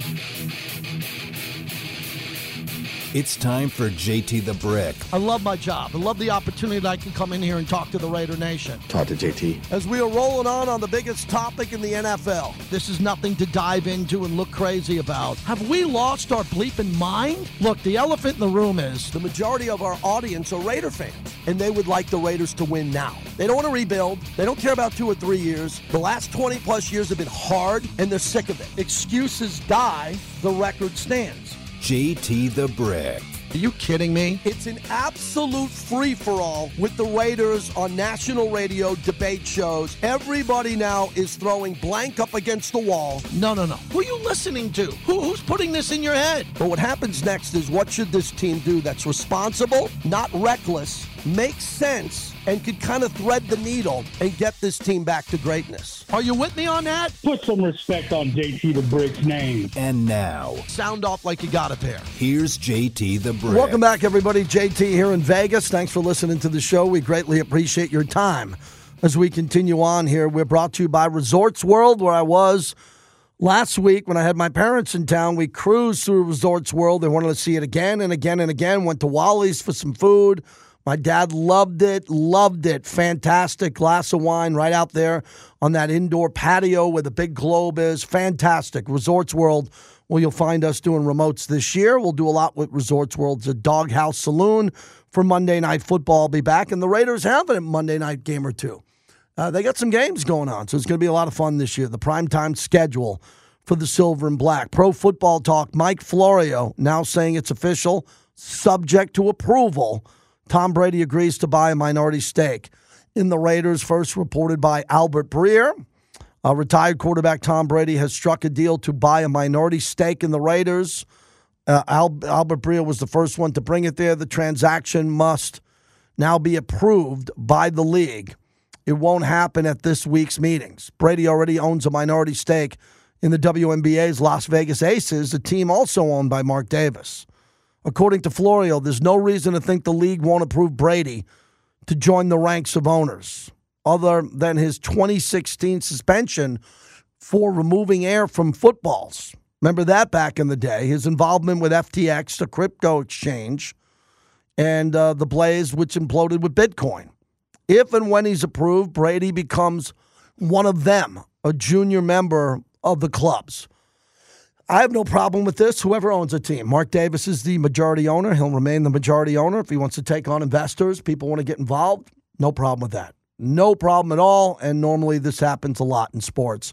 Thank you. It's time for JT the Brick. I love my job. I love the opportunity that I can come in here and talk to the Raider Nation. Talk to JT. As we are rolling on on the biggest topic in the NFL, this is nothing to dive into and look crazy about. Have we lost our bleeping mind? Look, the elephant in the room is the majority of our audience are Raider fans, and they would like the Raiders to win now. They don't want to rebuild. They don't care about two or three years. The last 20 plus years have been hard, and they're sick of it. Excuses die, the record stands. JT the Brick. Are you kidding me? It's an absolute free for all with the Raiders on national radio debate shows. Everybody now is throwing blank up against the wall. No, no, no. Who are you listening to? Who, who's putting this in your head? But what happens next is what should this team do that's responsible, not reckless, makes sense, and could kind of thread the needle and get this team back to greatness. Are you with me on that? Put some respect on JT the Brick's name. And now, Sound off like you got a pair. here's JT the Brick. Welcome back, everybody. JT here in Vegas. Thanks for listening to the show. We greatly appreciate your time. As we continue on here, we're brought to you by Resorts World, where I was last week when I had my parents in town. We cruised through Resorts World. They wanted to see it again and again and again. Went to Wally's for some food. My dad loved it, loved it. Fantastic glass of wine right out there on that indoor patio where the big globe is. Fantastic. Resorts World, well, you'll find us doing remotes this year. We'll do a lot with Resorts World. It's a doghouse saloon for Monday Night Football. I'll be back, and the Raiders have a Monday night game or two. Uh, they got some games going on, so it's going to be a lot of fun this year. The primetime schedule for the Silver and Black. Pro Football Talk, Mike Florio now saying it's official, subject to approval. Tom Brady agrees to buy a minority stake in the Raiders, first reported by Albert Breer. Retired quarterback Tom Brady has struck a deal to buy a minority stake in the Raiders. Uh, Al- Albert Breer was the first one to bring it there. The transaction must now be approved by the league. It won't happen at this week's meetings. Brady already owns a minority stake in the WNBA's Las Vegas Aces, a team also owned by Mark Davis. According to Florio, there's no reason to think the league won't approve Brady to join the ranks of owners, other than his 2016 suspension for removing air from footballs. Remember that back in the day? His involvement with FTX, the crypto exchange, and uh, the Blaze, which imploded with Bitcoin. If and when he's approved, Brady becomes one of them, a junior member of the clubs. I have no problem with this. Whoever owns a team, Mark Davis is the majority owner. He'll remain the majority owner. If he wants to take on investors, people want to get involved, no problem with that. No problem at all. And normally this happens a lot in sports.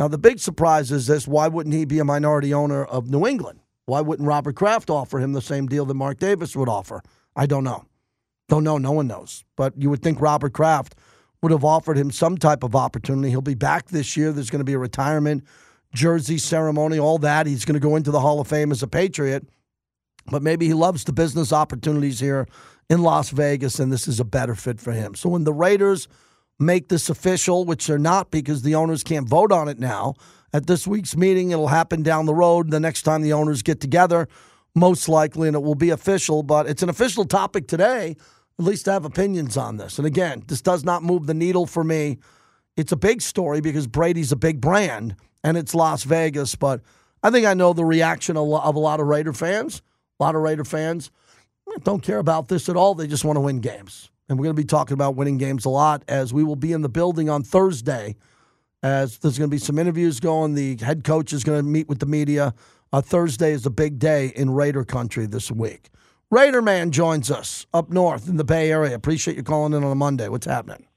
Now, the big surprise is this why wouldn't he be a minority owner of New England? Why wouldn't Robert Kraft offer him the same deal that Mark Davis would offer? I don't know. Don't know. No one knows. But you would think Robert Kraft would have offered him some type of opportunity. He'll be back this year. There's going to be a retirement jersey ceremony, all that. He's going to go into the Hall of Fame as a Patriot. But maybe he loves the business opportunities here in Las Vegas, and this is a better fit for him. So when the Raiders make this official, which they're not because the owners can't vote on it now, at this week's meeting, it'll happen down the road. The next time the owners get together, most likely, and it will be official. But it's an official topic today, at least to have opinions on this. And again, this does not move the needle for me. It's a big story because Brady's a big brand and it's Las Vegas. But I think I know the reaction of a lot of Raider fans. A lot of Raider fans don't care about this at all. They just want to win games. And we're going to be talking about winning games a lot as we will be in the building on Thursday. As there's going to be some interviews going, the head coach is going to meet with the media. Uh, Thursday is a big day in Raider country this week. Raider Man joins us up north in the Bay Area. Appreciate you calling in on a Monday. What's happening?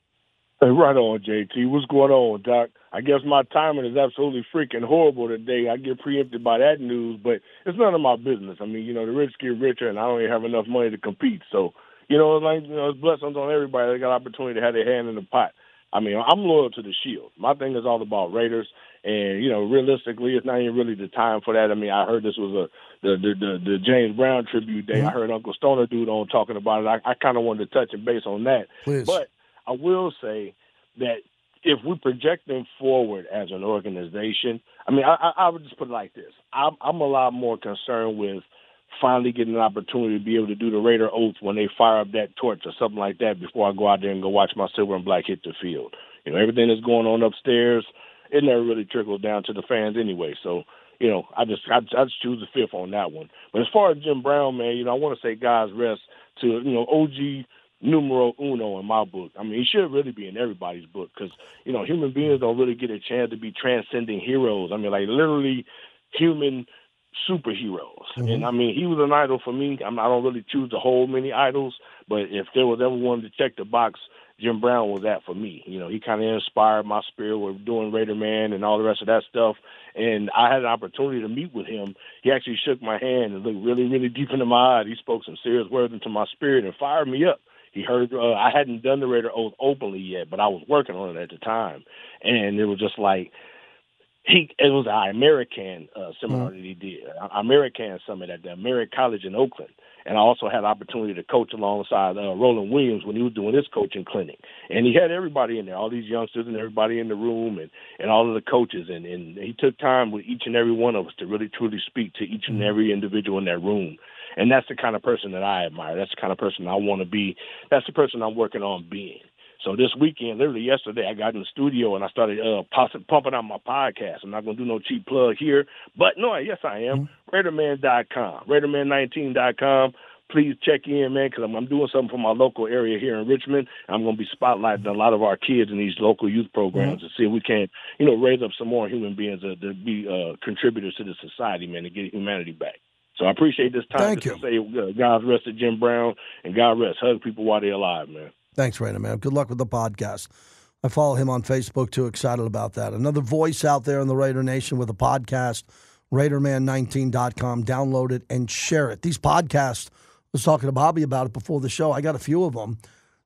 Right on, JT. What's going on, Doc? I guess my timing is absolutely freaking horrible today. I get preempted by that news, but it's none of my business. I mean, you know, the rich get richer, and I don't even have enough money to compete. So, you know, it's like you know, it's blessings on everybody. They got opportunity to have their hand in the pot. I mean, I'm loyal to the Shield. My thing is all about Raiders, and you know, realistically, it's not even really the time for that. I mean, I heard this was a the the the, the James Brown tribute day. Mm-hmm. I heard Uncle Stoner dude on talking about it. I, I kind of wanted to touch and base on that, Please. but I will say that if we project them forward as an organization, I mean, I, I would just put it like this: I'm, I'm a lot more concerned with finally getting an opportunity to be able to do the Raider oath when they fire up that torch or something like that before I go out there and go watch my silver and black hit the field. You know, everything that's going on upstairs, it never really trickles down to the fans anyway. So, you know, I just I, I just choose the fifth on that one. But as far as Jim Brown, man, you know, I want to say God's rest to you know OG numero uno in my book. I mean, he should really be in everybody's book because you know human beings don't really get a chance to be transcending heroes. I mean, like literally human superheroes. Mm-hmm. And I mean, he was an idol for me. I, mean, I don't really choose to hold many idols, but if there was ever one to check the box, Jim Brown was that for me. You know, he kind of inspired my spirit with doing Raider Man and all the rest of that stuff. And I had an opportunity to meet with him. He actually shook my hand and looked really, really deep into my eyes. He spoke some serious words into my spirit and fired me up. He heard uh, I hadn't done the Raider Oath openly yet, but I was working on it at the time, and it was just like he it was an American uh, seminar mm-hmm. that he did, American summit at the American College in Oakland, and I also had the opportunity to coach alongside uh, Roland Williams when he was doing his coaching clinic, and he had everybody in there, all these youngsters and everybody in the room, and and all of the coaches, and and he took time with each and every one of us to really truly speak to each and mm-hmm. every individual in that room, and that's the kind of person that I admire. That's the kind of person I want to be. That's the person I'm working on being. So this weekend, literally yesterday, I got in the studio and I started uh, pumping out my podcast. I'm not going to do no cheap plug here, but no, yes, I am. Mm-hmm. RaiderMan.com, RaiderMan19.com. Please check in, man, because I'm, I'm doing something for my local area here in Richmond. I'm going to be spotlighting a lot of our kids in these local youth programs mm-hmm. to see if we can, you know, raise up some more human beings to, to be uh, contributors to the society, man, to get humanity back. So I appreciate this time Thank you. to say uh, God rest to Jim Brown and God rest. Hug people while they're alive, man. Thanks, Raider man. Good luck with the podcast. I follow him on Facebook too. Excited about that. Another voice out there in the Raider Nation with a podcast. RaiderMan19.com. Download it and share it. These podcasts, I was talking to Bobby about it before the show. I got a few of them.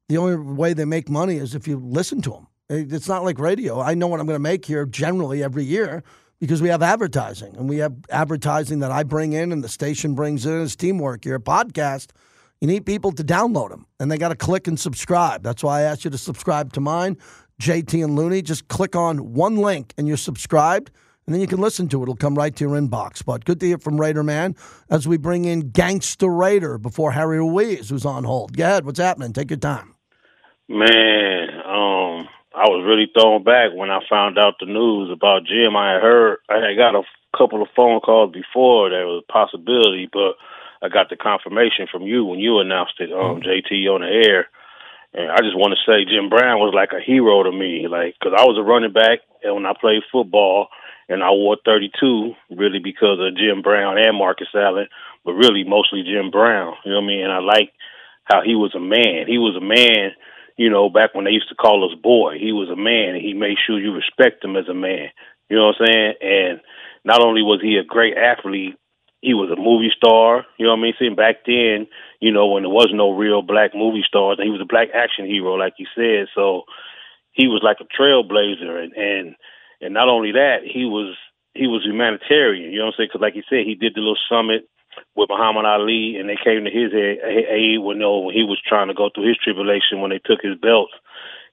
The only way they make money is if you listen to them. It's not like radio. I know what I'm going to make here generally every year because we have advertising and we have advertising that I bring in and the station brings in as teamwork here. Podcast you need people to download them, and they got to click and subscribe. That's why I asked you to subscribe to mine, JT and Looney. Just click on one link, and you're subscribed, and then you can listen to it. It'll come right to your inbox. But good to hear from Raider Man as we bring in Gangster Raider before Harry Ruiz, who's on hold. Go ahead. What's happening? Take your time. Man, um, I was really thrown back when I found out the news about Jim. I had heard, I had got a couple of phone calls before there was a possibility, but – I got the confirmation from you when you announced it, um, mm-hmm. JT on the air. And I just want to say Jim Brown was like a hero to me, like because I was a running back, and when I played football, and I wore 32 really because of Jim Brown and Marcus Allen, but really mostly Jim Brown. You know what I mean? And I like how he was a man. He was a man, you know, back when they used to call us boy. He was a man, and he made sure you respect him as a man. You know what I'm saying? And not only was he a great athlete, he was a movie star. You know what I mean? Seeing back then, you know, when there was no real black movie stars, and he was a black action hero, like you said. So he was like a trailblazer, and and and not only that, he was he was humanitarian. You know what I'm saying? Because like you said, he did the little summit with Muhammad Ali, and they came to his aid when, you know, when he was trying to go through his tribulation when they took his belt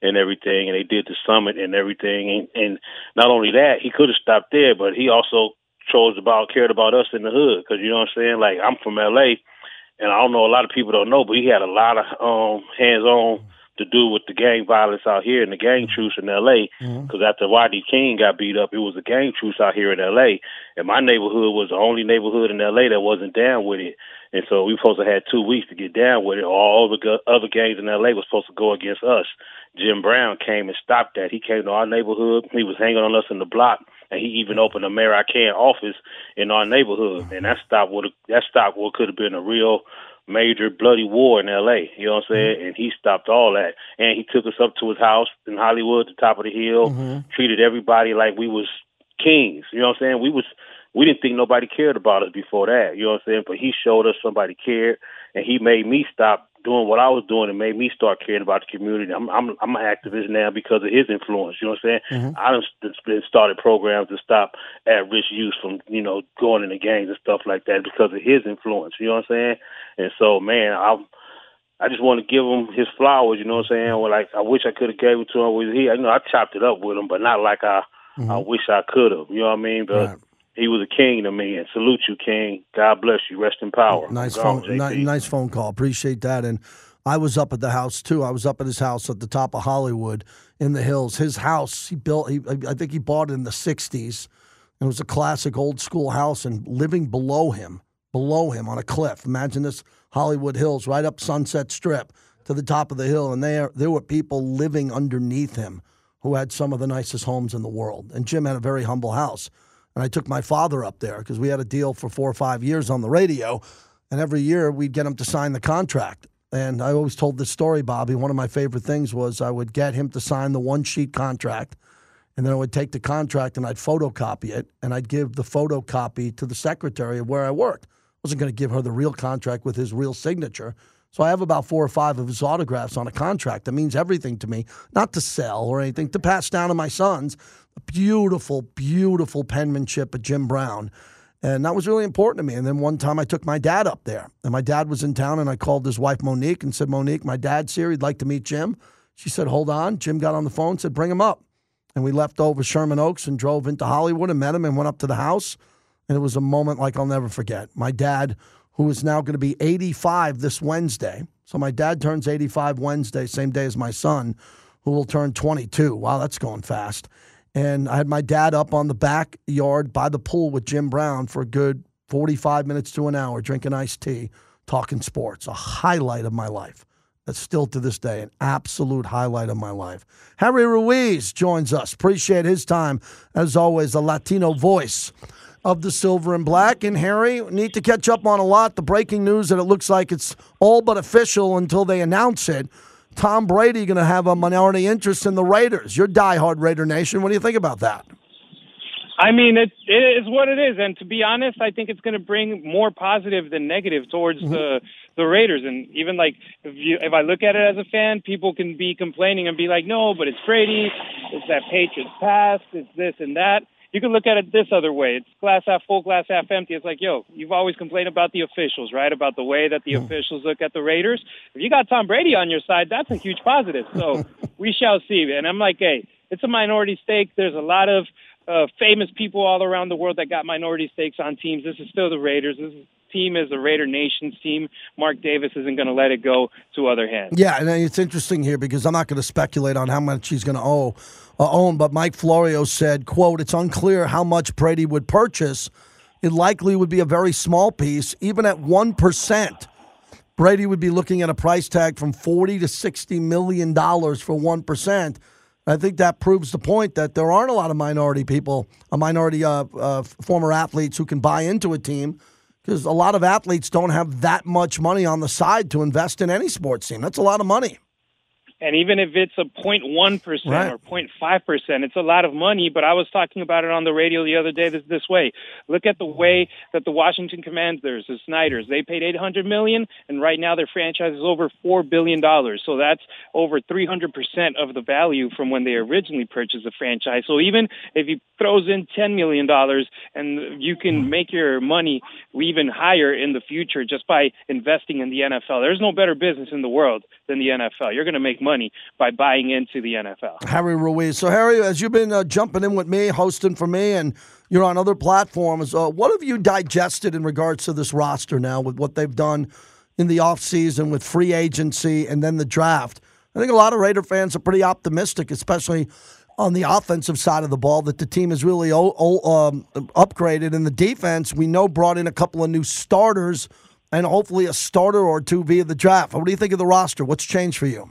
and everything, and they did the summit and everything. And, and not only that, he could have stopped there, but he also chose about cared about us in the hood because you know what I'm saying. Like I'm from L.A. and I don't know a lot of people don't know, but he had a lot of um, hands-on to do with the gang violence out here and the gang truce in L.A. Because mm-hmm. after Rodney King got beat up, it was a gang truce out here in L.A. And my neighborhood was the only neighborhood in L.A. that wasn't down with it. And so we supposed to have two weeks to get down with it. All the other gangs in L.A. was supposed to go against us. Jim Brown came and stopped that. He came to our neighborhood. He was hanging on us in the block and he even opened a Amer-I-Can office in our neighborhood, and that stopped what that stopped what could have been a real major bloody war in L.A. You know what I'm saying? Mm-hmm. And he stopped all that, and he took us up to his house in Hollywood, the top of the hill, mm-hmm. treated everybody like we was kings. You know what I'm saying? We was we didn't think nobody cared about us before that. You know what I'm saying? But he showed us somebody cared, and he made me stop doing what I was doing and made me start caring about the community. I'm I'm I'm an activist now because of his influence. You know what I'm saying? Mm-hmm. I done started programs to stop at-risk youth from you know going into gangs and stuff like that because of his influence. You know what I'm saying? And so, man, I'm. I just want to give him his flowers, you know what I'm saying? Or like I wish I could have gave it to him with he you know, I chopped it up with him, but not like I mm-hmm. I wish I could have. You know what I mean? But right he was a king to me, and salute you, King. God bless you. Rest in power. Nice phone, nice phone call. Appreciate that. And I was up at the house too. I was up at his house at the top of Hollywood in the hills. His house, he built. He, I think he bought it in the '60s, it was a classic old school house, and living below him, below him on a cliff. Imagine this Hollywood Hills, right up Sunset Strip to the top of the hill, and there there were people living underneath him who had some of the nicest homes in the world. And Jim had a very humble house. And I took my father up there because we had a deal for four or five years on the radio. And every year we'd get him to sign the contract. And I always told this story, Bobby. One of my favorite things was I would get him to sign the one sheet contract. And then I would take the contract and I'd photocopy it. And I'd give the photocopy to the secretary of where I worked. I wasn't going to give her the real contract with his real signature. So I have about four or five of his autographs on a contract. That means everything to me, not to sell or anything, to pass down to my sons. Beautiful, beautiful penmanship of Jim Brown. And that was really important to me. And then one time I took my dad up there, and my dad was in town, and I called his wife Monique and said, Monique, my dad's here. He'd like to meet Jim. She said, Hold on. Jim got on the phone, said, Bring him up. And we left over Sherman Oaks and drove into Hollywood and met him and went up to the house. And it was a moment like I'll never forget. My dad, who is now going to be 85 this Wednesday. So my dad turns 85 Wednesday, same day as my son, who will turn 22. Wow, that's going fast. And I had my dad up on the backyard by the pool with Jim Brown for a good 45 minutes to an hour, drinking iced tea, talking sports. A highlight of my life. That's still to this day an absolute highlight of my life. Harry Ruiz joins us. Appreciate his time. As always, a Latino voice of the silver and black. And Harry, need to catch up on a lot. The breaking news that it looks like it's all but official until they announce it. Tom Brady going to have a minority interest in the Raiders. You're diehard Raider Nation. What do you think about that? I mean, it, it is what it is, and to be honest, I think it's going to bring more positive than negative towards mm-hmm. the the Raiders. And even like if you if I look at it as a fan, people can be complaining and be like, "No, but it's Brady, it's that Patriots past, it's this and that." You can look at it this other way. It's glass half full, glass half empty. It's like, yo, you've always complained about the officials, right? About the way that the mm. officials look at the Raiders. If you got Tom Brady on your side, that's a huge positive. So we shall see. And I'm like, hey, it's a minority stake. There's a lot of uh, famous people all around the world that got minority stakes on teams. This is still the Raiders. This is team is the Raider Nation's team. Mark Davis isn't going to let it go to other hands. Yeah, and it's interesting here because I'm not going to speculate on how much he's going to owe uh, own, but Mike Florio said, "quote It's unclear how much Brady would purchase. It likely would be a very small piece, even at one percent." Brady would be looking at a price tag from 40 to 60 million dollars for 1%. I think that proves the point that there aren't a lot of minority people, a minority uh, uh, former athletes who can buy into a team because a lot of athletes don't have that much money on the side to invest in any sports team. That's a lot of money. And even if it's a 0.1% right. or 0.5%, it's a lot of money. But I was talking about it on the radio the other day this, this way. Look at the way that the Washington Commanders, the Snyders, they paid 800 million, and right now their franchise is over $4 billion. So that's over 300% of the value from when they originally purchased the franchise. So even if he throws in $10 million and you can hmm. make your money even higher in the future just by investing in the NFL, there's no better business in the world than the NFL. You're going to make money money by buying into the NFL. Harry Ruiz. So, Harry, as you've been uh, jumping in with me, hosting for me, and you're on other platforms, uh, what have you digested in regards to this roster now with what they've done in the offseason with free agency and then the draft? I think a lot of Raider fans are pretty optimistic, especially on the offensive side of the ball, that the team is really o- o- um, upgraded. In the defense, we know brought in a couple of new starters and hopefully a starter or two via the draft. What do you think of the roster? What's changed for you?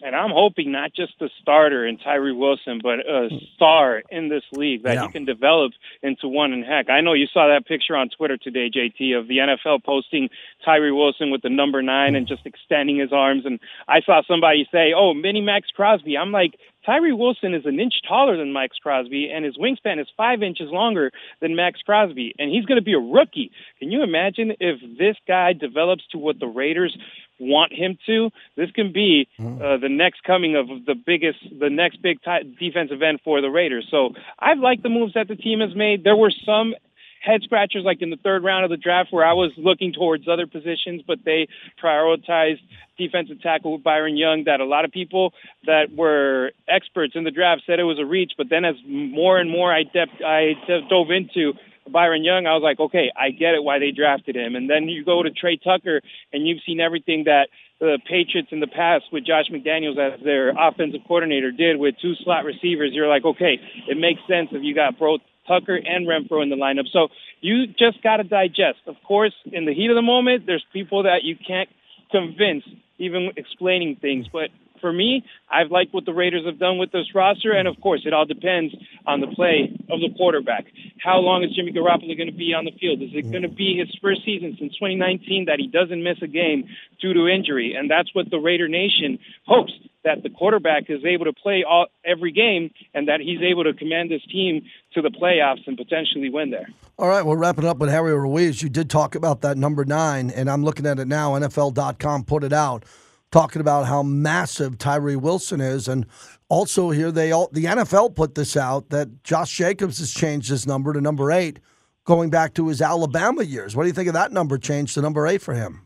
And I'm hoping not just a starter in Tyree Wilson, but a star in this league that yeah. he can develop into one. And heck, I know you saw that picture on Twitter today, JT, of the NFL posting Tyree Wilson with the number nine and just extending his arms. And I saw somebody say, "Oh, mini Maxx Crosby." I'm like, Tyree Wilson is an inch taller than Maxx Crosby, and his wingspan is five inches longer than Maxx Crosby, and he's going to be a rookie. Can you imagine if this guy develops to what the Raiders want him to? This can be mm-hmm. uh, the next coming of the biggest, the next big t- defensive end for the Raiders. So I've liked the moves that the team has made. There were some head scratchers like in the third round of the draft where I was looking towards other positions, but they prioritized defensive tackle Byron Young that a lot of people that were experts in the draft said it was a reach. But then as more and more I, de- I dove into Byron Young, I was like, okay, I get it why they drafted him. And then you go to Tre Tucker and you've seen everything that the Patriots in the past with Josh McDaniels as their offensive coordinator did with two slot receivers. You're like, okay, it makes sense if you got both Tucker and Renfrow in the lineup. So you just got to digest. Of course, in the heat of the moment, there's people that you can't convince, even explaining things. But for me, I've liked what the Raiders have done with this roster, and of course, it all depends on the play of the quarterback. How long is Jimmy Garoppolo going to be on the field? Is it going to be his first season since 2019 that he doesn't miss a game due to injury? And that's what the Raider Nation hopes that the quarterback is able to play all, every game and that he's able to command his team to the playoffs and potentially win there. All right, we're wrapping up with Harry Ruiz. You did talk about that number nine, and I'm looking at it now. NFL.com put it out talking about how massive Tyree Wilson is. And also here, they all, the NFL put this out that Josh Jacobs has changed his number to number eight, going back to his Alabama years. What do you think of that number change to number eight for him?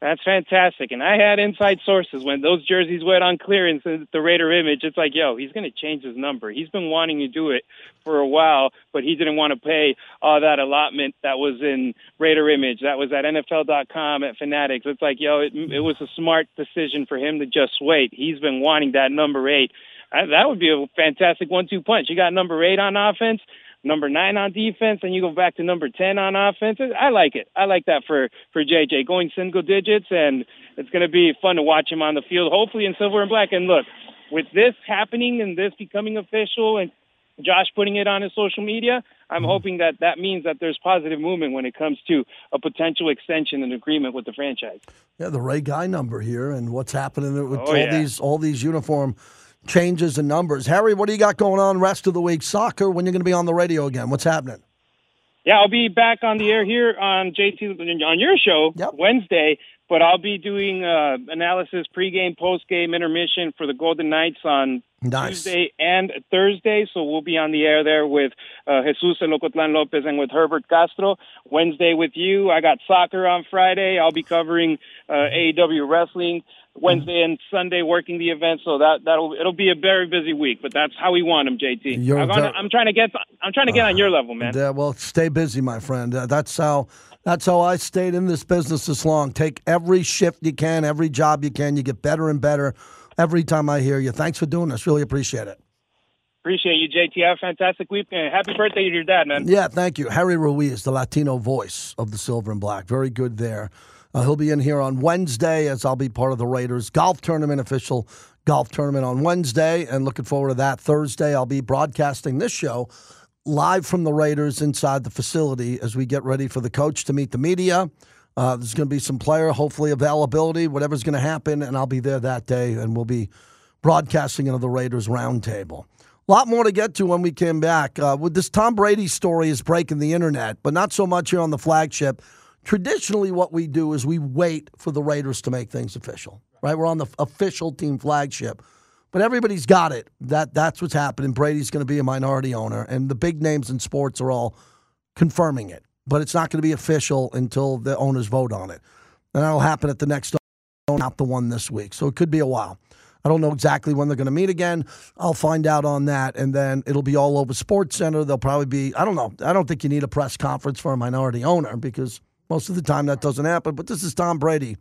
That's fantastic. And I had inside sources when those jerseys went on clearance in the Raider image. It's like, yo, he's going to change his number. He's been wanting to do it for a while, but he didn't want to pay all that allotment that was in Raider image. That was at NFL.com at Fanatics. It's like, yo, it, it was a smart decision for him to just wait. He's been wanting that number eight. I, that would be a fantastic one-two punch. You got number eight on offense number nine on defense, and you go back to number ten on offense. I like it. I like that for for JJ going single digits, and it's going to be fun to watch him on the field. Hopefully in silver and black. And look, with this happening and this becoming official, and Josh putting it on his social media, I'm mm-hmm. hoping that that means that there's positive movement when it comes to a potential extension and agreement with the franchise. Yeah, the Ray Guy number here, and what's happening with oh, all yeah. these all these uniform changes in numbers. Harry, what do you got going on rest of the week? Soccer, when you're going to be on the radio again? What's happening? Yeah, I'll be back on the air here on JT on your show yep. Wednesday, but I'll be doing uh, analysis pregame, postgame, intermission for the Golden Knights on nice. Tuesday and Thursday. So we'll be on the air there with uh, Jesus Locotlan Lopez and with Herbert Castro. Wednesday with you. I got soccer on Friday. I'll be covering uh, AEW wrestling. Wednesday and Sunday working the event, so that that'll it'll be a very busy week. But that's how we want them, JT. You're I'm, gonna, I'm trying to get I'm trying to get uh, on your level, man. Yeah, well, stay busy, my friend. Uh, that's how that's how I stayed in this business this long. Take every shift you can, every job you can. You get better and better every time I hear you. Thanks for doing this. Really appreciate it. Appreciate you, JT. Have a fantastic week. And happy birthday to your dad, man. Yeah, thank you. Harry Ruiz, the Latino voice of the Silver and Black. Very good there. Uh, he'll be in here on Wednesday as I'll be part of the Raiders golf tournament, official golf tournament on Wednesday, and looking forward to that. Thursday, I'll be broadcasting this show live from the Raiders inside the facility as we get ready for the coach to meet the media. Uh, there's going to be some player, hopefully availability, whatever's going to happen, and I'll be there that day, and we'll be broadcasting into the Raiders roundtable. A lot more to get to when we came back. Uh, with this Tom Brady story is breaking the internet, but not so much here on the flagship traditionally what we do is we wait for the Raiders to make things official. Right? We're on the official team flagship. But everybody's got it. That that's what's happening. Brady's going to be a minority owner and the big names in sports are all confirming it. But it's not going to be official until the owners vote on it. And that'll happen at the next not the one this week. So it could be a while. I don't know exactly when they're going to meet again. I'll find out on that, and then it'll be all over SportsCenter. They'll probably be. I don't know. I don't think you need a press conference for a minority owner because most of the time that doesn't happen, but this is Tom Brady,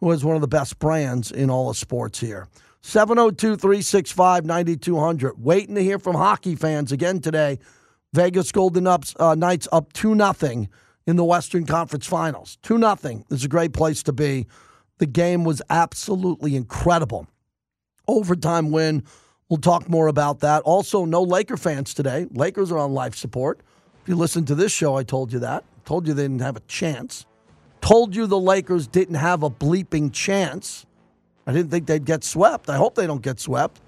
who has one of the best brands in all of sports here. 702 365 9200. Waiting to hear from hockey fans again today. Vegas Golden Ups, uh, Knights up 2 0 in the Western Conference Finals. 2 0 is a great place to be. The game was absolutely incredible. Overtime win. We'll talk more about that. Also, no Laker fans today. Lakers are on life support. If you listen to this show, I told you that. Told you they didn't have a chance. Told you the Lakers didn't have a bleeping chance. I didn't think they'd get swept. I hope they don't get swept.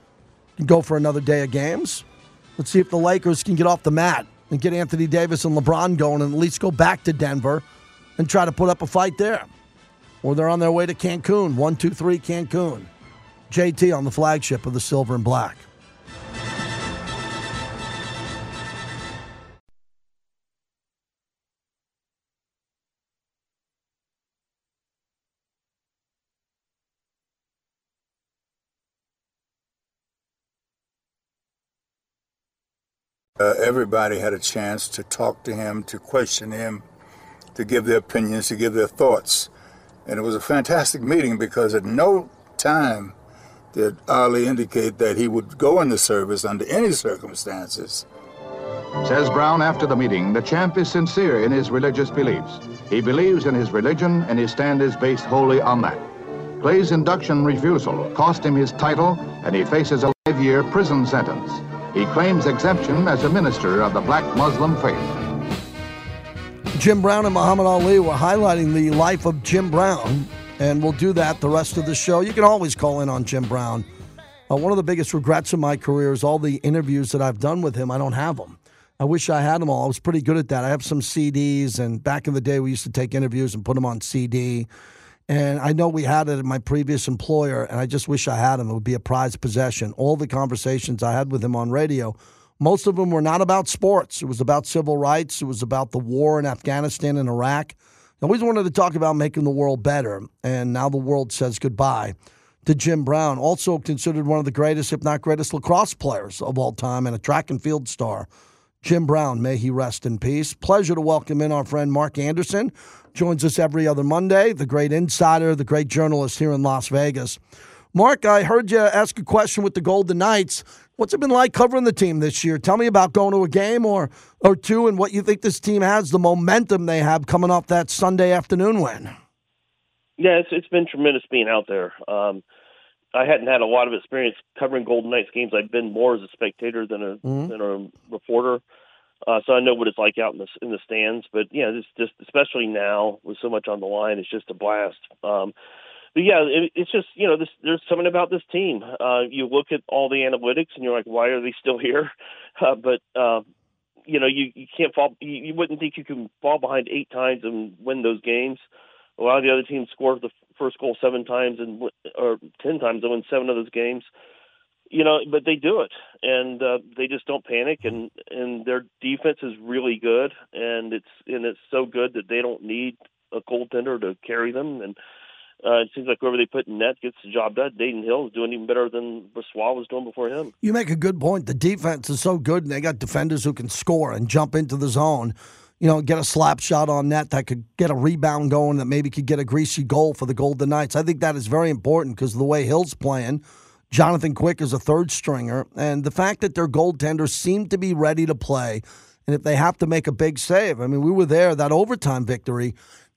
Go for another day of games. Let's see if the Lakers can get off the mat and get Anthony Davis and LeBron going and at least go back to Denver and try to put up a fight there. Or they're on their way to Cancun. One, two, three, Cancun. JT on the flagship of the Silver and Black. Uh, everybody had a chance to talk to him, to question him, to give their opinions, to give their thoughts. And it was a fantastic meeting because at no time did Ali indicate that he would go into service under any circumstances. Says Brown after the meeting, the champ is sincere in his religious beliefs. He believes in his religion and his stand is based wholly on that. Clay's induction refusal cost him his title and he faces a five-year prison sentence. He claims exemption as a minister of the black Muslim faith. Jim Brown and Muhammad Ali were highlighting the life of Jim Brown, and we'll do that the rest of the show. You can always call in on Jim Brown. Uh, one of the biggest regrets of my career is all the interviews that I've done with him. I don't have them. I wish I had them all. I was pretty good at that. I have some CDs, and back in the day, we used to take interviews and put them on CD. And I know we had it at my previous employer, and I just wish I had them. It would be a prized possession. All the conversations I had with him on radio, most of them were not about sports. It was about civil rights. It was about the war in Afghanistan and Iraq. I always wanted to talk about making the world better, and now the world says goodbye to Jim Brown, also considered one of the greatest, if not greatest, lacrosse players of all time and a track and field star. Jim Brown, may he rest in peace. Pleasure to welcome in our friend Mark Anderson. Joins us every other Monday, the great insider, the great journalist here in Las Vegas. Mark, I heard you ask a question with the Golden Knights. What's it been like covering the team this year? Tell me about going to a game or, or two and what you think this team has, the momentum they have coming off that Sunday afternoon win. Yeah, it's, it's been tremendous being out there. Um, I hadn't had a lot of experience covering Golden Knights games. I've been more as a spectator than a mm-hmm. than a reporter, uh, so I know what it's like out in the in the stands. But yeah, it's just especially now with so much on the line, it's just a blast. Um, but yeah, it, it's just you know this, there's something about this team. Uh, you look at all the analytics and you're like, why are they still here? Uh, but uh, you know you you can't fall. You, you wouldn't think you can fall behind eight times and win those games. A lot of the other teams score the first goal seven times and or ten times and win seven of those games. You know, but they do it, and uh, they just don't panic, and and their defense is really good, and it's and it's so good that they don't need a goaltender to carry them, and uh, it seems like whoever they put in net gets the job done. Adin Hill is doing even better than Brossoit was doing before him. You make a good point. The defense is so good, and they got defenders who can score and jump into the zone you know, get a slap shot on net that could get a rebound going that maybe could get a greasy goal for the Golden Knights. I think that is very important because the way Hill's playing. Jonathan Quick is a third stringer, and the fact that their goaltenders seem to be ready to play, and if they have to make a big save, I mean, we were there that overtime victory.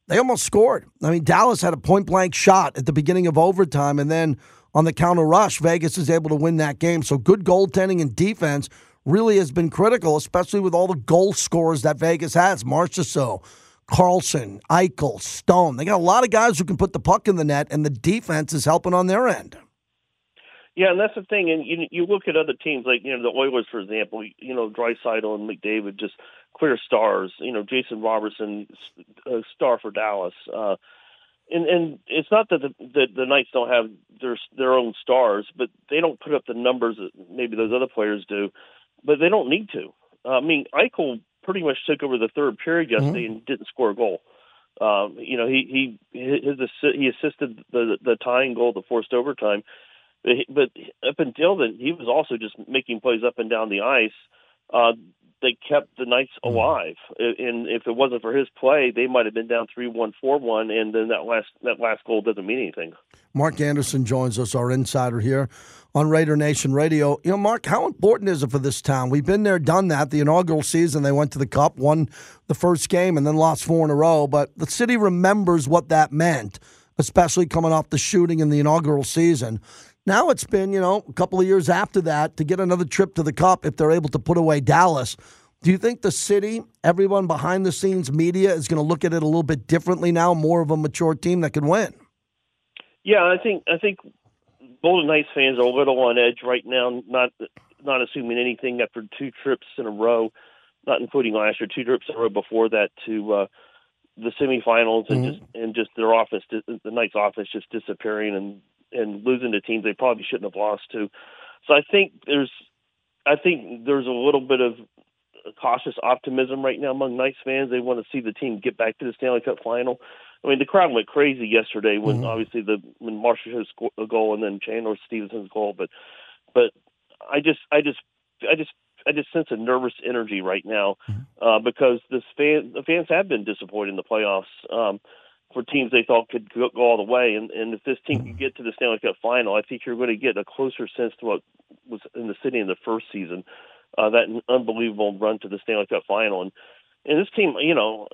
They almost scored. I mean, Dallas had a point blank shot at the beginning of overtime, and then on the counter rush, Vegas is able to win that game. So good goaltending and defense really has been critical, especially with all the goal scorers that Vegas has. Marchessault, Karlsson, Eichel, Stone. They got a lot of guys who can put the puck in the net, and the defense is helping on their end. Yeah, and that's the thing. And you you look at other teams like you know the Oilers, for example. You know Draisaitl and McDavid just clear stars. You know Jason Robertson, a star for Dallas. Uh, and and it's not that the, the the Knights don't have their their own stars, but they don't put up the numbers that maybe those other players do but they don't need to. Uh, I mean, Eichel pretty much took over the third period yesterday mm-hmm. and didn't score a goal. Um, you know, he he his he assisted the the tying goal, the forced overtime, but, but up until then, he was also just making plays up and down the ice. Uh, they kept the Knights mm-hmm. alive, and if it wasn't for his play, they might have been down three one, four one, and then that last that last goal doesn't mean anything. Mark Anderson joins us, our insider here on Raider Nation Radio. You know, Mark, how important is it for this town? We've been there, done that. The inaugural season, they went to the Cup, won the first game, and then lost four in a row. But the city remembers what that meant, especially coming off the shooting in the inaugural season. Now it's been, you know, a couple of years after that to get another trip to the Cup if they're able to put away Dallas. Do you think the city, everyone behind the scenes, media, is going to look at it a little bit differently now? More of a mature team that can win. Yeah, I think I think Golden Knights fans are a little on edge right now, not not assuming anything after two trips in a row, not including last year, two trips in a row before that to uh, the semifinals, and mm-hmm. just and just their office, the Knights' office, just disappearing and and losing to teams they probably shouldn't have lost to. So I think there's, I think there's a little bit of cautious optimism right now among Knights fans. They want to see the team get back to the Stanley Cup final. I mean, the crowd went crazy yesterday when mm-hmm. obviously the when Marshall hit a goal and then Chandler Stephenson's goal, but but I just I just I just I just sense a nervous energy right now mm-hmm. uh, because this fan the fans have been disappointed in the playoffs um, for teams they thought could go, go all the way, and and if this team can get to the Stanley Cup final, I think you're going to get a closer sense to what was in the city in the first season uh, that unbelievable run to the Stanley Cup final. And and this team, you know,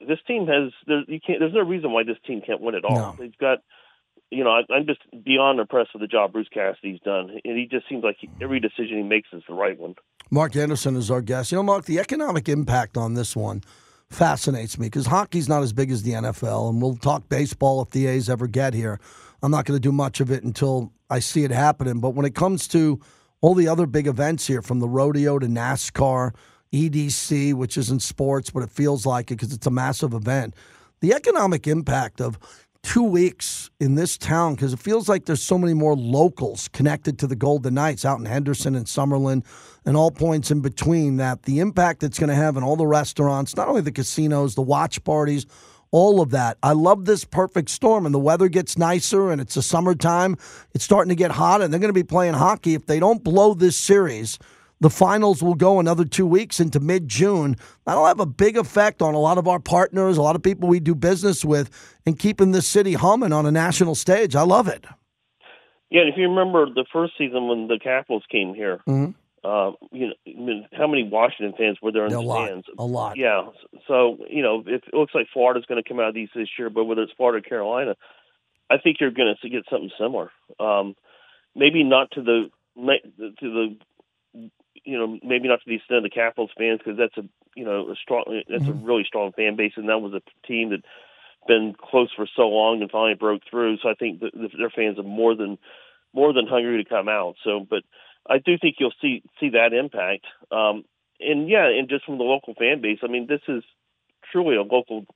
this team has there, you can't. There's no reason why this team can't win at all. No. They've got. You know, I, I'm just beyond impressed with the job Bruce Cassidy's done, and he just seems like he, every decision he makes is the right one. Mark Anderson is our guest. You know, Mark, the economic impact on this one fascinates me because hockey's not as big as the NFL, and we'll talk baseball if the A's ever get here. I'm not going to do much of it until I see it happening. But when it comes to all the other big events here, from the rodeo to NASCAR, EDC, which isn't sports, but it feels like it because it's a massive event, the economic impact of two weeks in this town because it feels like there's so many more locals connected to the Golden Knights out in Henderson and Summerlin and all points in between that the impact it's going to have in all the restaurants, not only the casinos, the watch parties, all of that. I love this perfect storm and the weather gets nicer and it's a summertime. It's starting to get hot and they're going to be playing hockey. If they don't blow this series, the finals will go another two weeks into mid June. That'll have a big effect on a lot of our partners, a lot of people we do business with, and keeping this city humming on a national stage. I love it. Yeah, and if you remember the first season when the Capitals came here, mm-hmm. uh, you know, I mean, how many Washington fans were there in a the lot, stands? A lot. Yeah. So you know, it looks like Florida's going to come out of these this year, but whether it's Florida or Carolina, I think you're going to get something similar. Um, maybe not to the to the you know, maybe not to the extent of the Capitals fans because that's a you know a strong that's mm-hmm. a really strong fan base, and that was a team that been close for so long and finally broke through. So I think that their fans are more than more than hungry to come out. So, but I do think you'll see see that impact. Um, and yeah, and just from the local fan base, I mean, this is truly a local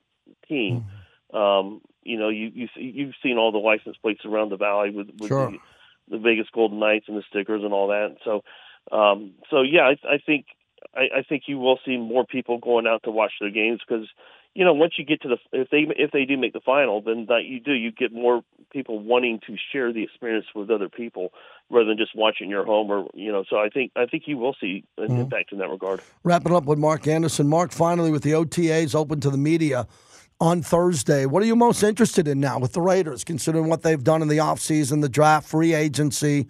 team. Mm-hmm. Um, you know, you you you've seen all the license plates around the valley with, with sure. the, the Vegas Golden Knights and the stickers and all that. So um, so yeah, I, I think I, I think you will see more people going out to watch their games because you know once you get to the if they if they do make the final, then that you do you get more people wanting to share the experience with other people rather than just watching your home or you know. So I think I think you will see an mm-hmm. impact in that regard. Wrapping up with Mark Anderson. Mark, finally with the OTAs open to the media on Thursday. What are you most interested in now with the Raiders, considering what they've done in the offseason, the draft, free agency?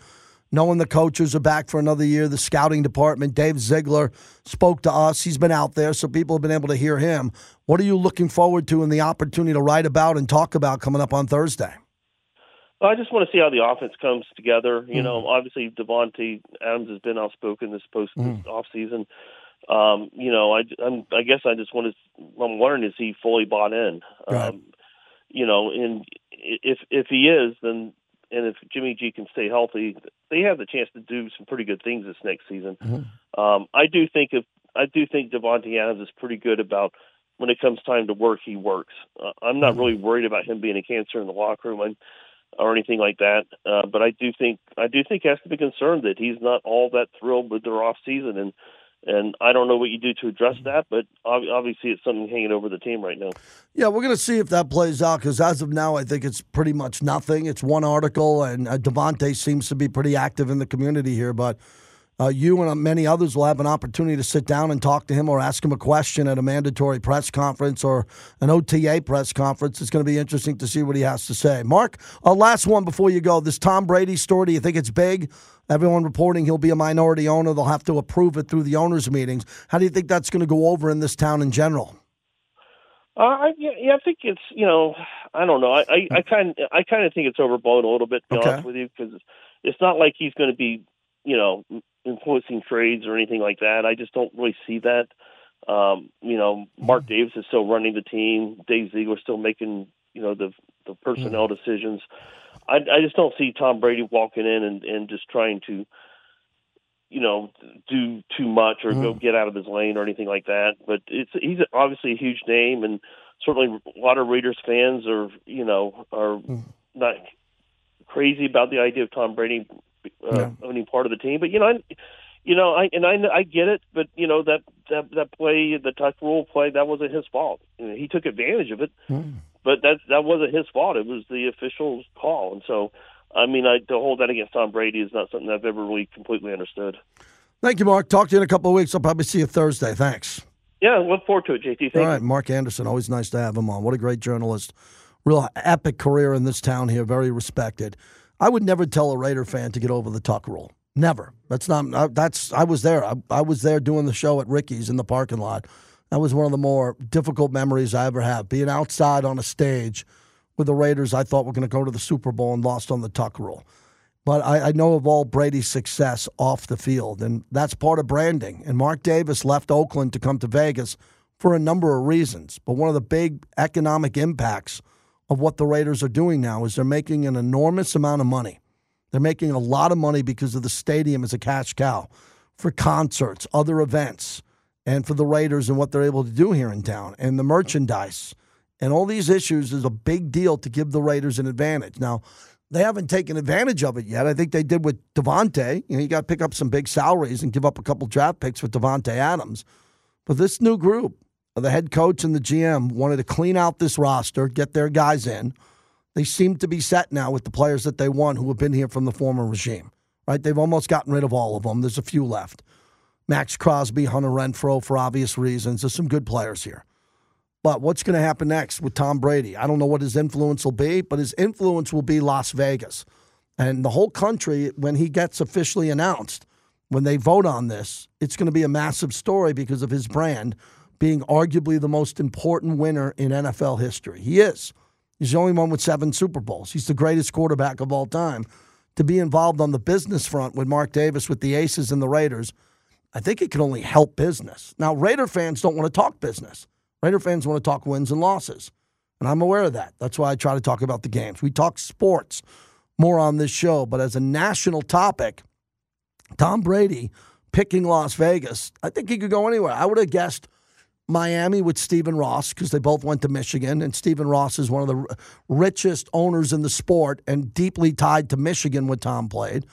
Knowing the coaches are back for another year, the scouting department. Dave Ziegler spoke to us. He's been out there, so people have been able to hear him. What are you looking forward to and the opportunity to write about and talk about coming up on Thursday? Well, I just want to see how the offense comes together. You mm. know, obviously Davante Adams has been outspoken this post mm. off season. Um, you know, I, I'm, I guess I just want to. I'm wondering is he fully bought in? Um, you know, and if if he is, then and if Jimmy G can stay healthy, they have the chance to do some pretty good things this next season. Mm-hmm. Um, I do think if I do think Davante Adams is pretty good about when it comes time to work, he works. Uh, I'm not mm-hmm. really worried about him being a cancer in the locker room I'm, or anything like that. Uh, but I do think I do think has to be concerned that he's not all that thrilled with their off season and and I don't know what you do to address that, but obviously it's something hanging over the team right now. Yeah, we're going to see if that plays out because as of now, I think it's pretty much nothing. It's one article, and uh, Davante seems to be pretty active in the community here, but uh, you and uh, many others will have an opportunity to sit down and talk to him or ask him a question at a mandatory press conference or an OTA press conference. It's going to be interesting to see what he has to say. Mark, a last one before you go. This Tom Brady story, do you think it's big? Everyone reporting he'll be a minority owner. They'll have to approve it through the owners' meetings. How do you think that's going to go over in this town in general? Uh, I, yeah, I think it's you know I don't know I I kind I kind of think it's overblown a little bit to be okay. honest with you because it's not like he's going to be you know influencing trades or anything like that. I just don't really see that. Um, you know, Mark mm-hmm. Davis is still running the team. Dave Ziegler is still making you know the the personnel mm-hmm. decisions. I, I just don't see Tom Brady walking in and, and just trying to, you know, do too much or mm. go get out of his lane or anything like that. But it's he's obviously a huge name, and certainly a lot of Raiders fans are, you know, are mm. not crazy about the idea of Tom Brady uh, yeah. owning part of the team. But you know, I, you know, I and I I get it, but you know that that that play, the tuck rule play, that wasn't his fault. You know, he took advantage of it. Mm but that that wasn't his fault. It was the official's call, and so I mean, I, to hold that against Tom Brady is not something I've ever really completely understood. Thank you, Mark. Talk to you in a couple of weeks. I'll probably see you Thursday. Thanks. Yeah, look forward to it, JT. Thank All right, you. Mark Anderson. Always nice to have him on. What a great journalist. Real epic career in this town here. Very respected. I would never tell a Raider fan to get over the tuck rule. Never. That's not. That's. I was there. I, I was there doing the show at Ricky's in the parking lot. That was one of the more difficult memories I ever have. Being outside on a stage with the Raiders, I thought were going to go to the Super Bowl and lost on the tuck rule. But I, I, know of all Brady's success off the field, and that's part of branding. And Mark Davis left Oakland to come to Vegas for a number of reasons. But one of the big economic impacts of what the Raiders are doing now is they're making an enormous amount of money. They're making a lot of money because of the stadium as a cash cow for concerts, other events and for the Raiders and what they're able to do here in town and the merchandise and all these issues is a big deal to give the Raiders an advantage. Now, they haven't taken advantage of it yet. I think they did with Davante. You know, you got to pick up some big salaries and give up a couple draft picks with Davante Adams. But this new group, the head coach and the GM, wanted to clean out this roster, get their guys in. They seem to be set now with the players that they want who have been here from the former regime. Right? They've almost gotten rid of all of them. There's a few left. Maxx Crosby, Hunter Renfrow, for obvious reasons. There's some good players here. But what's going to happen next with Tom Brady? I don't know what his influence will be, but his influence will be Las Vegas. And the whole country, when he gets officially announced, when they vote on this, it's going to be a massive story because of his brand being arguably the most important winner in NFL history. He is. He's the only one with seven Super Bowls. He's the greatest quarterback of all time. To be involved on the business front with Mark Davis, with the Aces and the Raiders, I think it can only help business. Now, Raider fans don't want to talk business. Raider fans want to talk wins and losses. And I'm aware of that. That's why I try to talk about the games. We talk sports more on this show, but as a national topic, Tom Brady picking Las Vegas, I think he could go anywhere. I would have guessed Miami with Stephen Ross because they both went to Michigan, and Stephen Ross is one of the richest owners in the sport and deeply tied to Michigan when Tom played.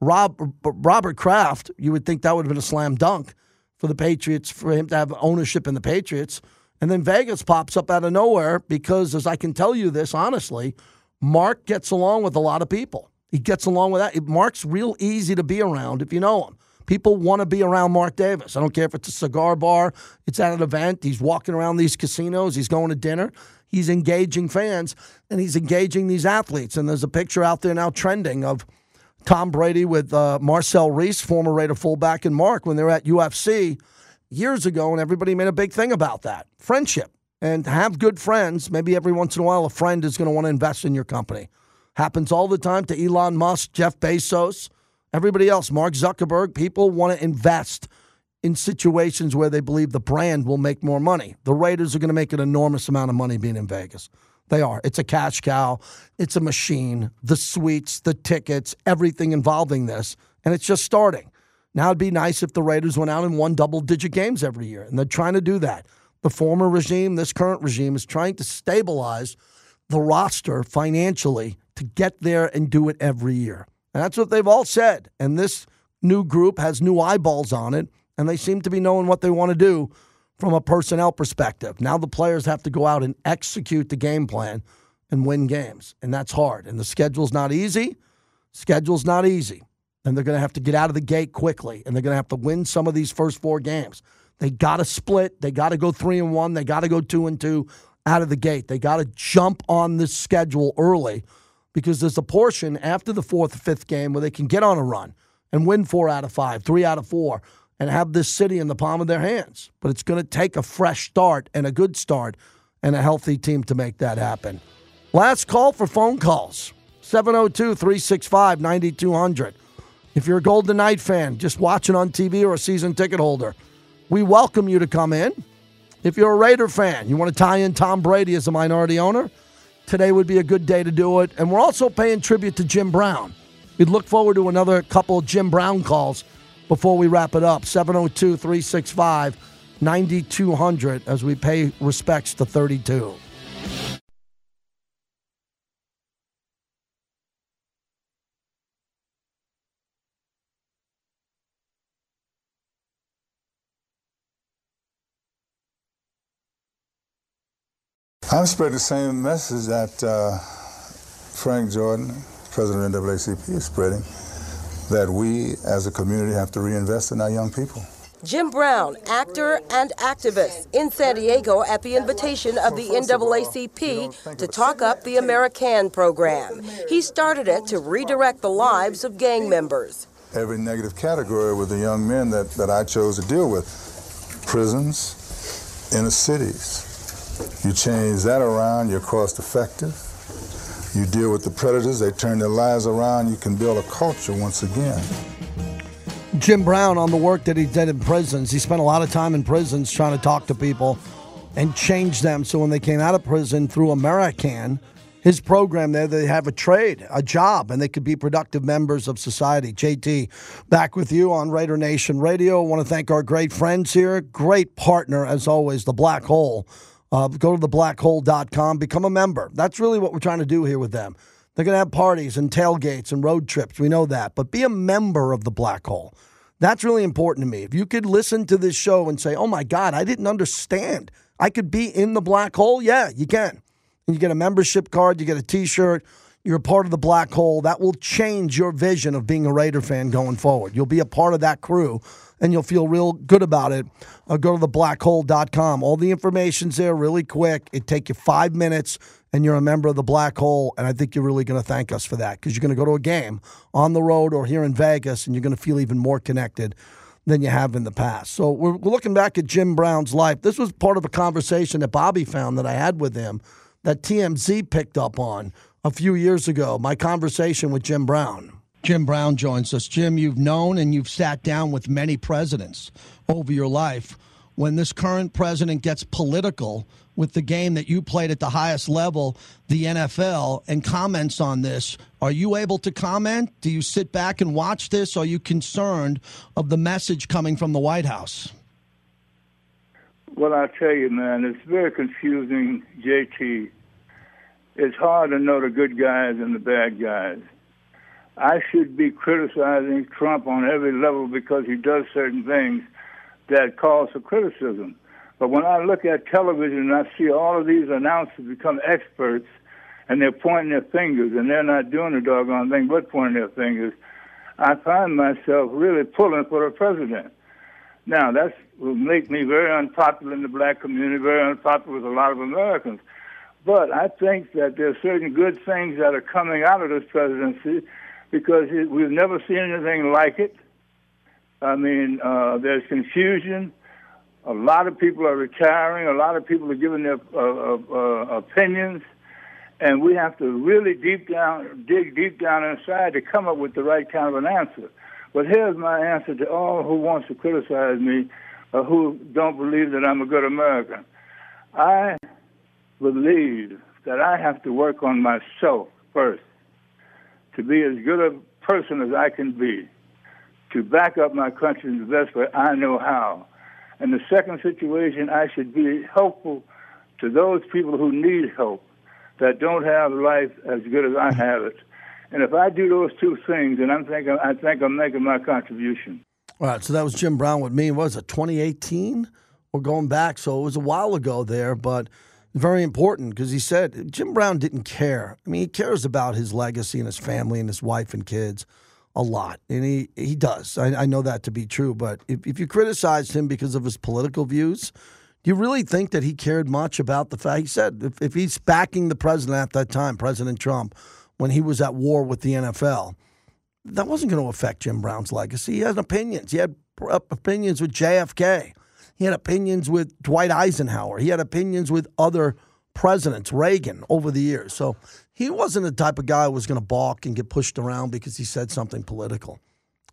Rob, Robert Kraft, you would think that would have been a slam dunk for the Patriots, for him to have ownership in the Patriots. And then Vegas pops up out of nowhere because, as I can tell you this honestly, Mark gets along with a lot of people. He gets along with that. Mark's real easy to be around if you know him. People want to be around Mark Davis. I don't care if it's a cigar bar, it's at an event, he's walking around these casinos, he's going to dinner. He's engaging fans and he's engaging these athletes. And there's a picture out there now trending of Tom Brady with uh, Marcel Reese, former Raider fullback, and Mark when they were at UFC years ago, and everybody made a big thing about that friendship. And have good friends. Maybe every once in a while, a friend is going to want to invest in your company. Happens all the time to Elon Musk, Jeff Bezos, everybody else, Mark Zuckerberg. People want to invest in situations where they believe the brand will make more money. The Raiders are going to make an enormous amount of money being in Vegas. They are. It's a cash cow. It's a machine. The suites, the tickets, everything involving this. And it's just starting. Now it'd be nice if the Raiders went out and won double digit games every year. And they're trying to do that. The former regime, this current regime, is trying to stabilize the roster financially to get there and do it every year. And that's what they've all said. And this new group has new eyeballs on it. And they seem to be knowing what they want to do from a personnel perspective. Now the players have to go out and execute the game plan and win games. And that's hard. And the schedule's not easy. Schedule's not easy. And they're going to have to get out of the gate quickly. And they're going to have to win some of these first four games. They got to split. They got to go three and one. They got to go two and two out of the gate. They got to jump on this schedule early because there's a portion after the fourth fifth game where they can get on a run and win four out of five, three out of four and have this city in the palm of their hands. But it's going to take a fresh start and a good start and a healthy team to make that happen. Last call for phone calls 702 365 9200. If you're a Golden Knight fan, just watching on TV or a season ticket holder, we welcome you to come in. If you're a Raider fan, you want to tie in Tom Brady as a minority owner, today would be a good day to do it. And we're also paying tribute to Jim Brown. We'd look forward to another couple of Jim Brown calls before we wrap it up 702 365 9200 as we pay respects to 32. I'm spreading the same message that uh, Frank Jordan, president of NAACP, is spreading that we as a community have to reinvest in our young people. Jim Brown, actor and activist in San Diego at the invitation of the NAACP to talk up the Amer-I-Can program. He started it to redirect the lives of gang members. every negative category with the young men that, that I chose to deal with. Prisons, inner cities. You change that around, you're cost effective. You deal with the predators, they turn their lives around, you can build a culture once again. Jim Brown on the work that he did in prisons. He spent a lot of time in prisons trying to talk to people and change them so when they came out of prison through Amer-I-Can, his program there, they have a trade, a job, and they could be productive members of society. JT, back with you on Raider Nation Radio. I want to thank our great friends here, great partner as always, the Black Hole. Uh, go to theblackhole.com, become a member. That's really what we're trying to do here with them. They're going to have parties and tailgates and road trips. We know that. But be a member of the Black Hole. That's really important to me. If you could listen to this show and say, oh my God, I didn't understand I could be in the black hole. Yeah, you can. And you get a membership card, you get a t shirt, you're a part of the black hole. That will change your vision of being a Raider fan going forward. You'll be a part of that crew and you'll feel real good about it. Uh, go to theblackhole.com. All the information's there really quick. It take you five minutes and you're a member of the black hole. And I think you're really going to thank us for that because you're going to go to a game on the road or here in Vegas and you're going to feel even more connected than you have in the past. So we're looking back at Jim Brown's life. This was part of a conversation that Bobby found that I had with him that TMZ picked up on a few years ago. My conversation with Jim Brown. Jim Brown joins us. Jim, you've known and you've sat down with many presidents over your life. When this current president gets political, with the game that you played at the highest level, the NFL, and comments on this. Are you able to comment? Do you sit back and watch this? Are you concerned of the message coming from the White House? Well, I tell you, man, it's very confusing, JT. It's hard to know the good guys and the bad guys. I should be criticizing Trump on every level because he does certain things that cause for criticism. But when I look at television and I see all of these announcers become experts and they're pointing their fingers and they're not doing the doggone thing but pointing their fingers, I find myself really pulling for the president. Now, that will make me very unpopular in the black community, very unpopular with a lot of Americans. But I think that there are certain good things that are coming out of this presidency because we've never seen anything like it. I mean, uh, there's confusion. A lot of people are retiring. A lot of people are giving their uh, uh, uh, opinions, and we have to really deep down, dig deep down inside to come up with the right kind of an answer. But here's my answer to all who wants to criticize me or who don't believe that I'm a good American. I believe that I have to work on myself first to be as good a person as I can be, to back up my country in the best way I know how and the second situation, I should be helpful to those people who need help that don't have life as good as I have it. And if I do those two things, then I'm thinking, I think I'm making my contribution. All right, so that was Jim Brown with me. What was it, 2018? We're going back, so it was a while ago there, but very important because he said Jim Brown didn't care. I mean, he cares about his legacy and his family and his wife and kids a lot, and he he does. I, I know that to be true. But if, if you criticized him because of his political views, do you really think that he cared much about the fact? He said if, if he's backing the president at that time, President Trump, when he was at war with the NFL, that wasn't going to affect Jim Brown's legacy. He had opinions. He had opinions with JFK. He had opinions with Dwight Eisenhower. He had opinions with other presidents, Reagan, over the years. So he wasn't the type of guy who was going to balk and get pushed around because he said something political.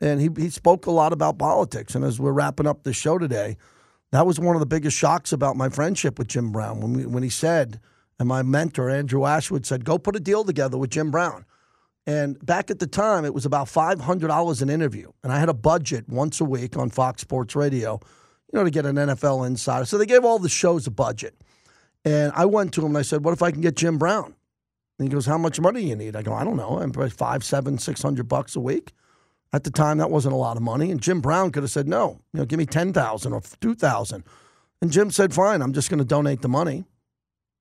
And he, he spoke a lot about politics. And as we're wrapping up the show today, that was one of the biggest shocks about my friendship with Jim Brown when, we, when he said, and my mentor, Andrew Ashwood, said, go put a deal together with Jim Brown. And back at the time, it was about $500 an interview. And I had a budget once a week on Fox Sports Radio, you know, to get an NFL insider. So they gave all the shows a budget. And I went to him and I said, what if I can get Jim Brown? And he goes, "How much money do you need?" I go, "I don't know. I'm probably five, seven, six hundred bucks a week." At the time, that wasn't a lot of money, and Jim Brown could have said, "No, you know, give me ten thousand or two thousand. And Jim said, "Fine, I'm just going to donate the money.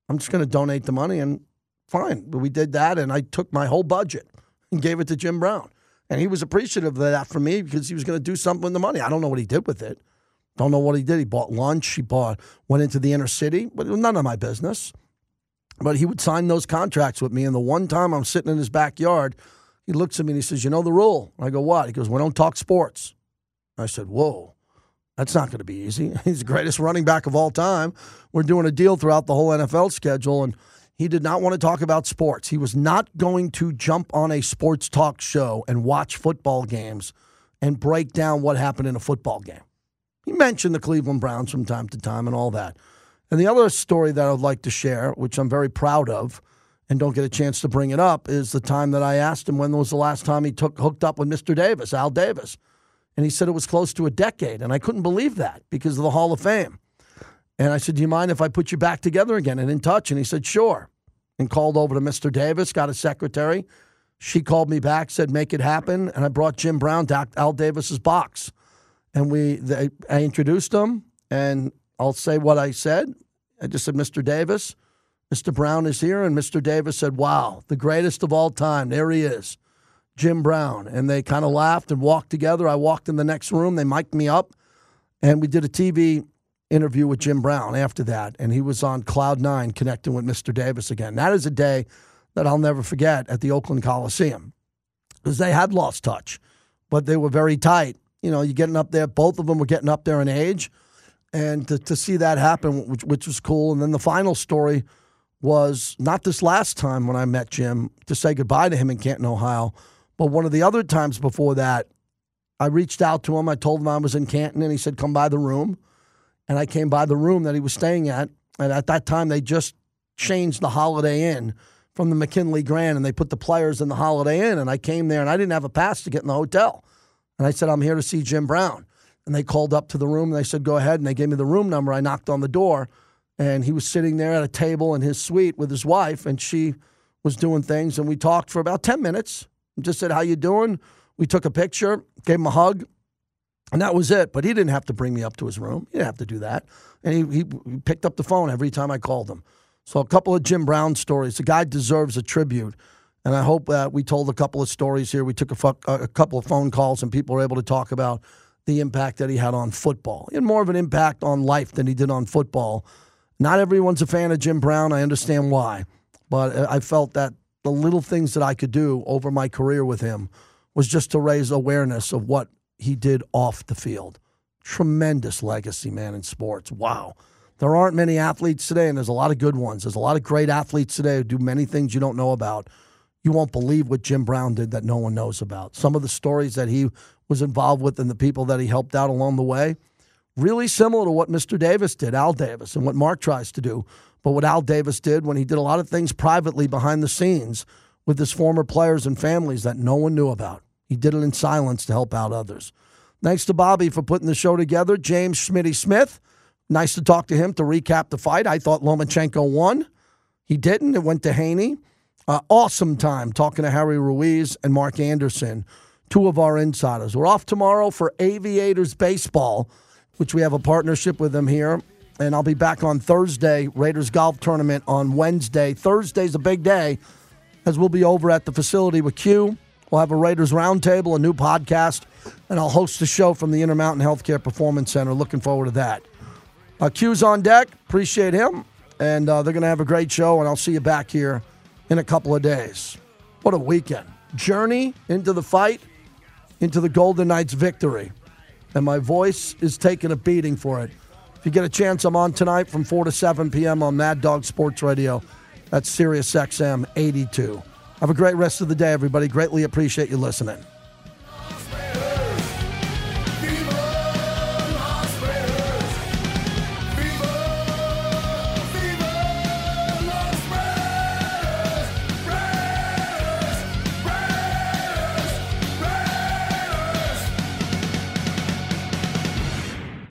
I'm just going to donate the money." And fine, But we did that, and I took my whole budget and gave it to Jim Brown, and he was appreciative of that for me because he was going to do something with the money. I don't know what he did with it. Don't know what he did. He bought lunch. He bought went into the inner city, but it was none of my business. But he would sign those contracts with me. And the one time I'm sitting in his backyard He looks at me and he says, You know the rule? I go, What? He goes, We don't talk sports. I said, Whoa, that's not going to be easy. He's the greatest running back of all time. We're doing a deal throughout the whole NFL schedule. And he did not want to talk about sports. He was not going to jump on a sports talk show and watch football games and break down what happened in a football game. He mentioned the Cleveland Browns from time to time and all that. And the other story that I would like to share, which I'm very proud of, and don't get a chance to bring it up, is the time that I asked him when was the last time he took hooked up with Mr. Davis, Al Davis. And he said it was close to a decade. And I couldn't believe that because of the Hall of Fame. And I said, Do you mind if I put you back together again and in touch? And he said, Sure. And called over to Mr. Davis, got a secretary. She called me back, said, Make it happen. And I brought Jim Brown to Al Davis's box. And we, they, I introduced them, and I'll say what I said. I just said, Mr. Davis, Mr. Brown is here. And Mr. Davis said, Wow, the greatest of all time. There he is, Jim Brown. And they kind of laughed and walked together. I walked in the next room. They mic'd me up, and we did a TV interview with Jim Brown after that, and he was on Cloud Nine connecting with Mr. Davis again. That is a day that I'll never forget at the Oakland Coliseum because they had lost touch, but they were very tight. You know, you're getting up there, both of them were getting up there in age, and to, to see that happen, which, which was cool. And then the final story was not this last time when I met Jim to say goodbye to him in Canton, Ohio, but one of the other times before that. I reached out to him. I told him I was in Canton, and he said, Come by the room and I came by the room that he was staying at. And at that time, they just changed the Holiday Inn from the McKinley Grand and they put the players in the Holiday Inn. And I came there and I didn't have a pass to get in the hotel. And I said, I'm here to see Jim Brown. And they called up to the room and they said, Go ahead. And they gave me the room number. I knocked on the door and he was sitting there at a table in his suite with his wife and she was doing things. And we talked for about 10 minutes. Just said, How you doing? We took a picture, gave him a hug, and that was it. But he didn't have to bring me up to his room. He didn't have to do that. And he, he picked up the phone every time I called him. So a couple of Jim Brown stories. The guy deserves a tribute. And I hope that we told a couple of stories here. We took a, fu- a couple of phone calls and people were able to talk about the impact that he had on football. He had more of an impact on life than he did on football. Not everyone's a fan of Jim Brown. I understand why. But I felt that the little things that I could do over my career with him was just to raise awareness of what he did off the field. Tremendous legacy, man, in sports. Wow. There aren't many athletes today, and there's a lot of good ones. There's a lot of great athletes today who do many things you don't know about. You won't believe what Jim Brown did that no one knows about. Some of the stories that he was involved with and the people that he helped out along the way, really similar to what Mr. Davis did, Al Davis, and what Mark tries to do. But what Al Davis did when he did a lot of things privately behind the scenes with his former players and families that no one knew about. He did it in silence to help out others. Thanks to Bobby for putting the show together. James Schmitty Smith, nice to talk to him to recap the fight. I thought Lomachenko won. He didn't. It went to Haney. Uh, awesome time talking to Harry Ruiz and Mark Anderson, two of our insiders. We're off tomorrow for Aviators Baseball, which we have a partnership with them here. And I'll be back on Thursday, Raiders Golf Tournament on Wednesday. Thursday's a big day as we'll be over at the facility with Q. We'll have a Raiders Roundtable, a new podcast, and I'll host the show from the Intermountain Healthcare Performance Center. Looking forward to that. Uh, Q's on deck. Appreciate him. And uh, they're going to have a great show, and I'll see you back here in a couple of days. What a weekend. Journey into the fight, into the Golden Knights victory. And my voice is taking a beating for it. If you get a chance, I'm on tonight from 4 to 7 p.m. on Mad Dog Sports Radio. That's Sirius XM 82. Have a great rest of the day, everybody. Greatly appreciate you listening.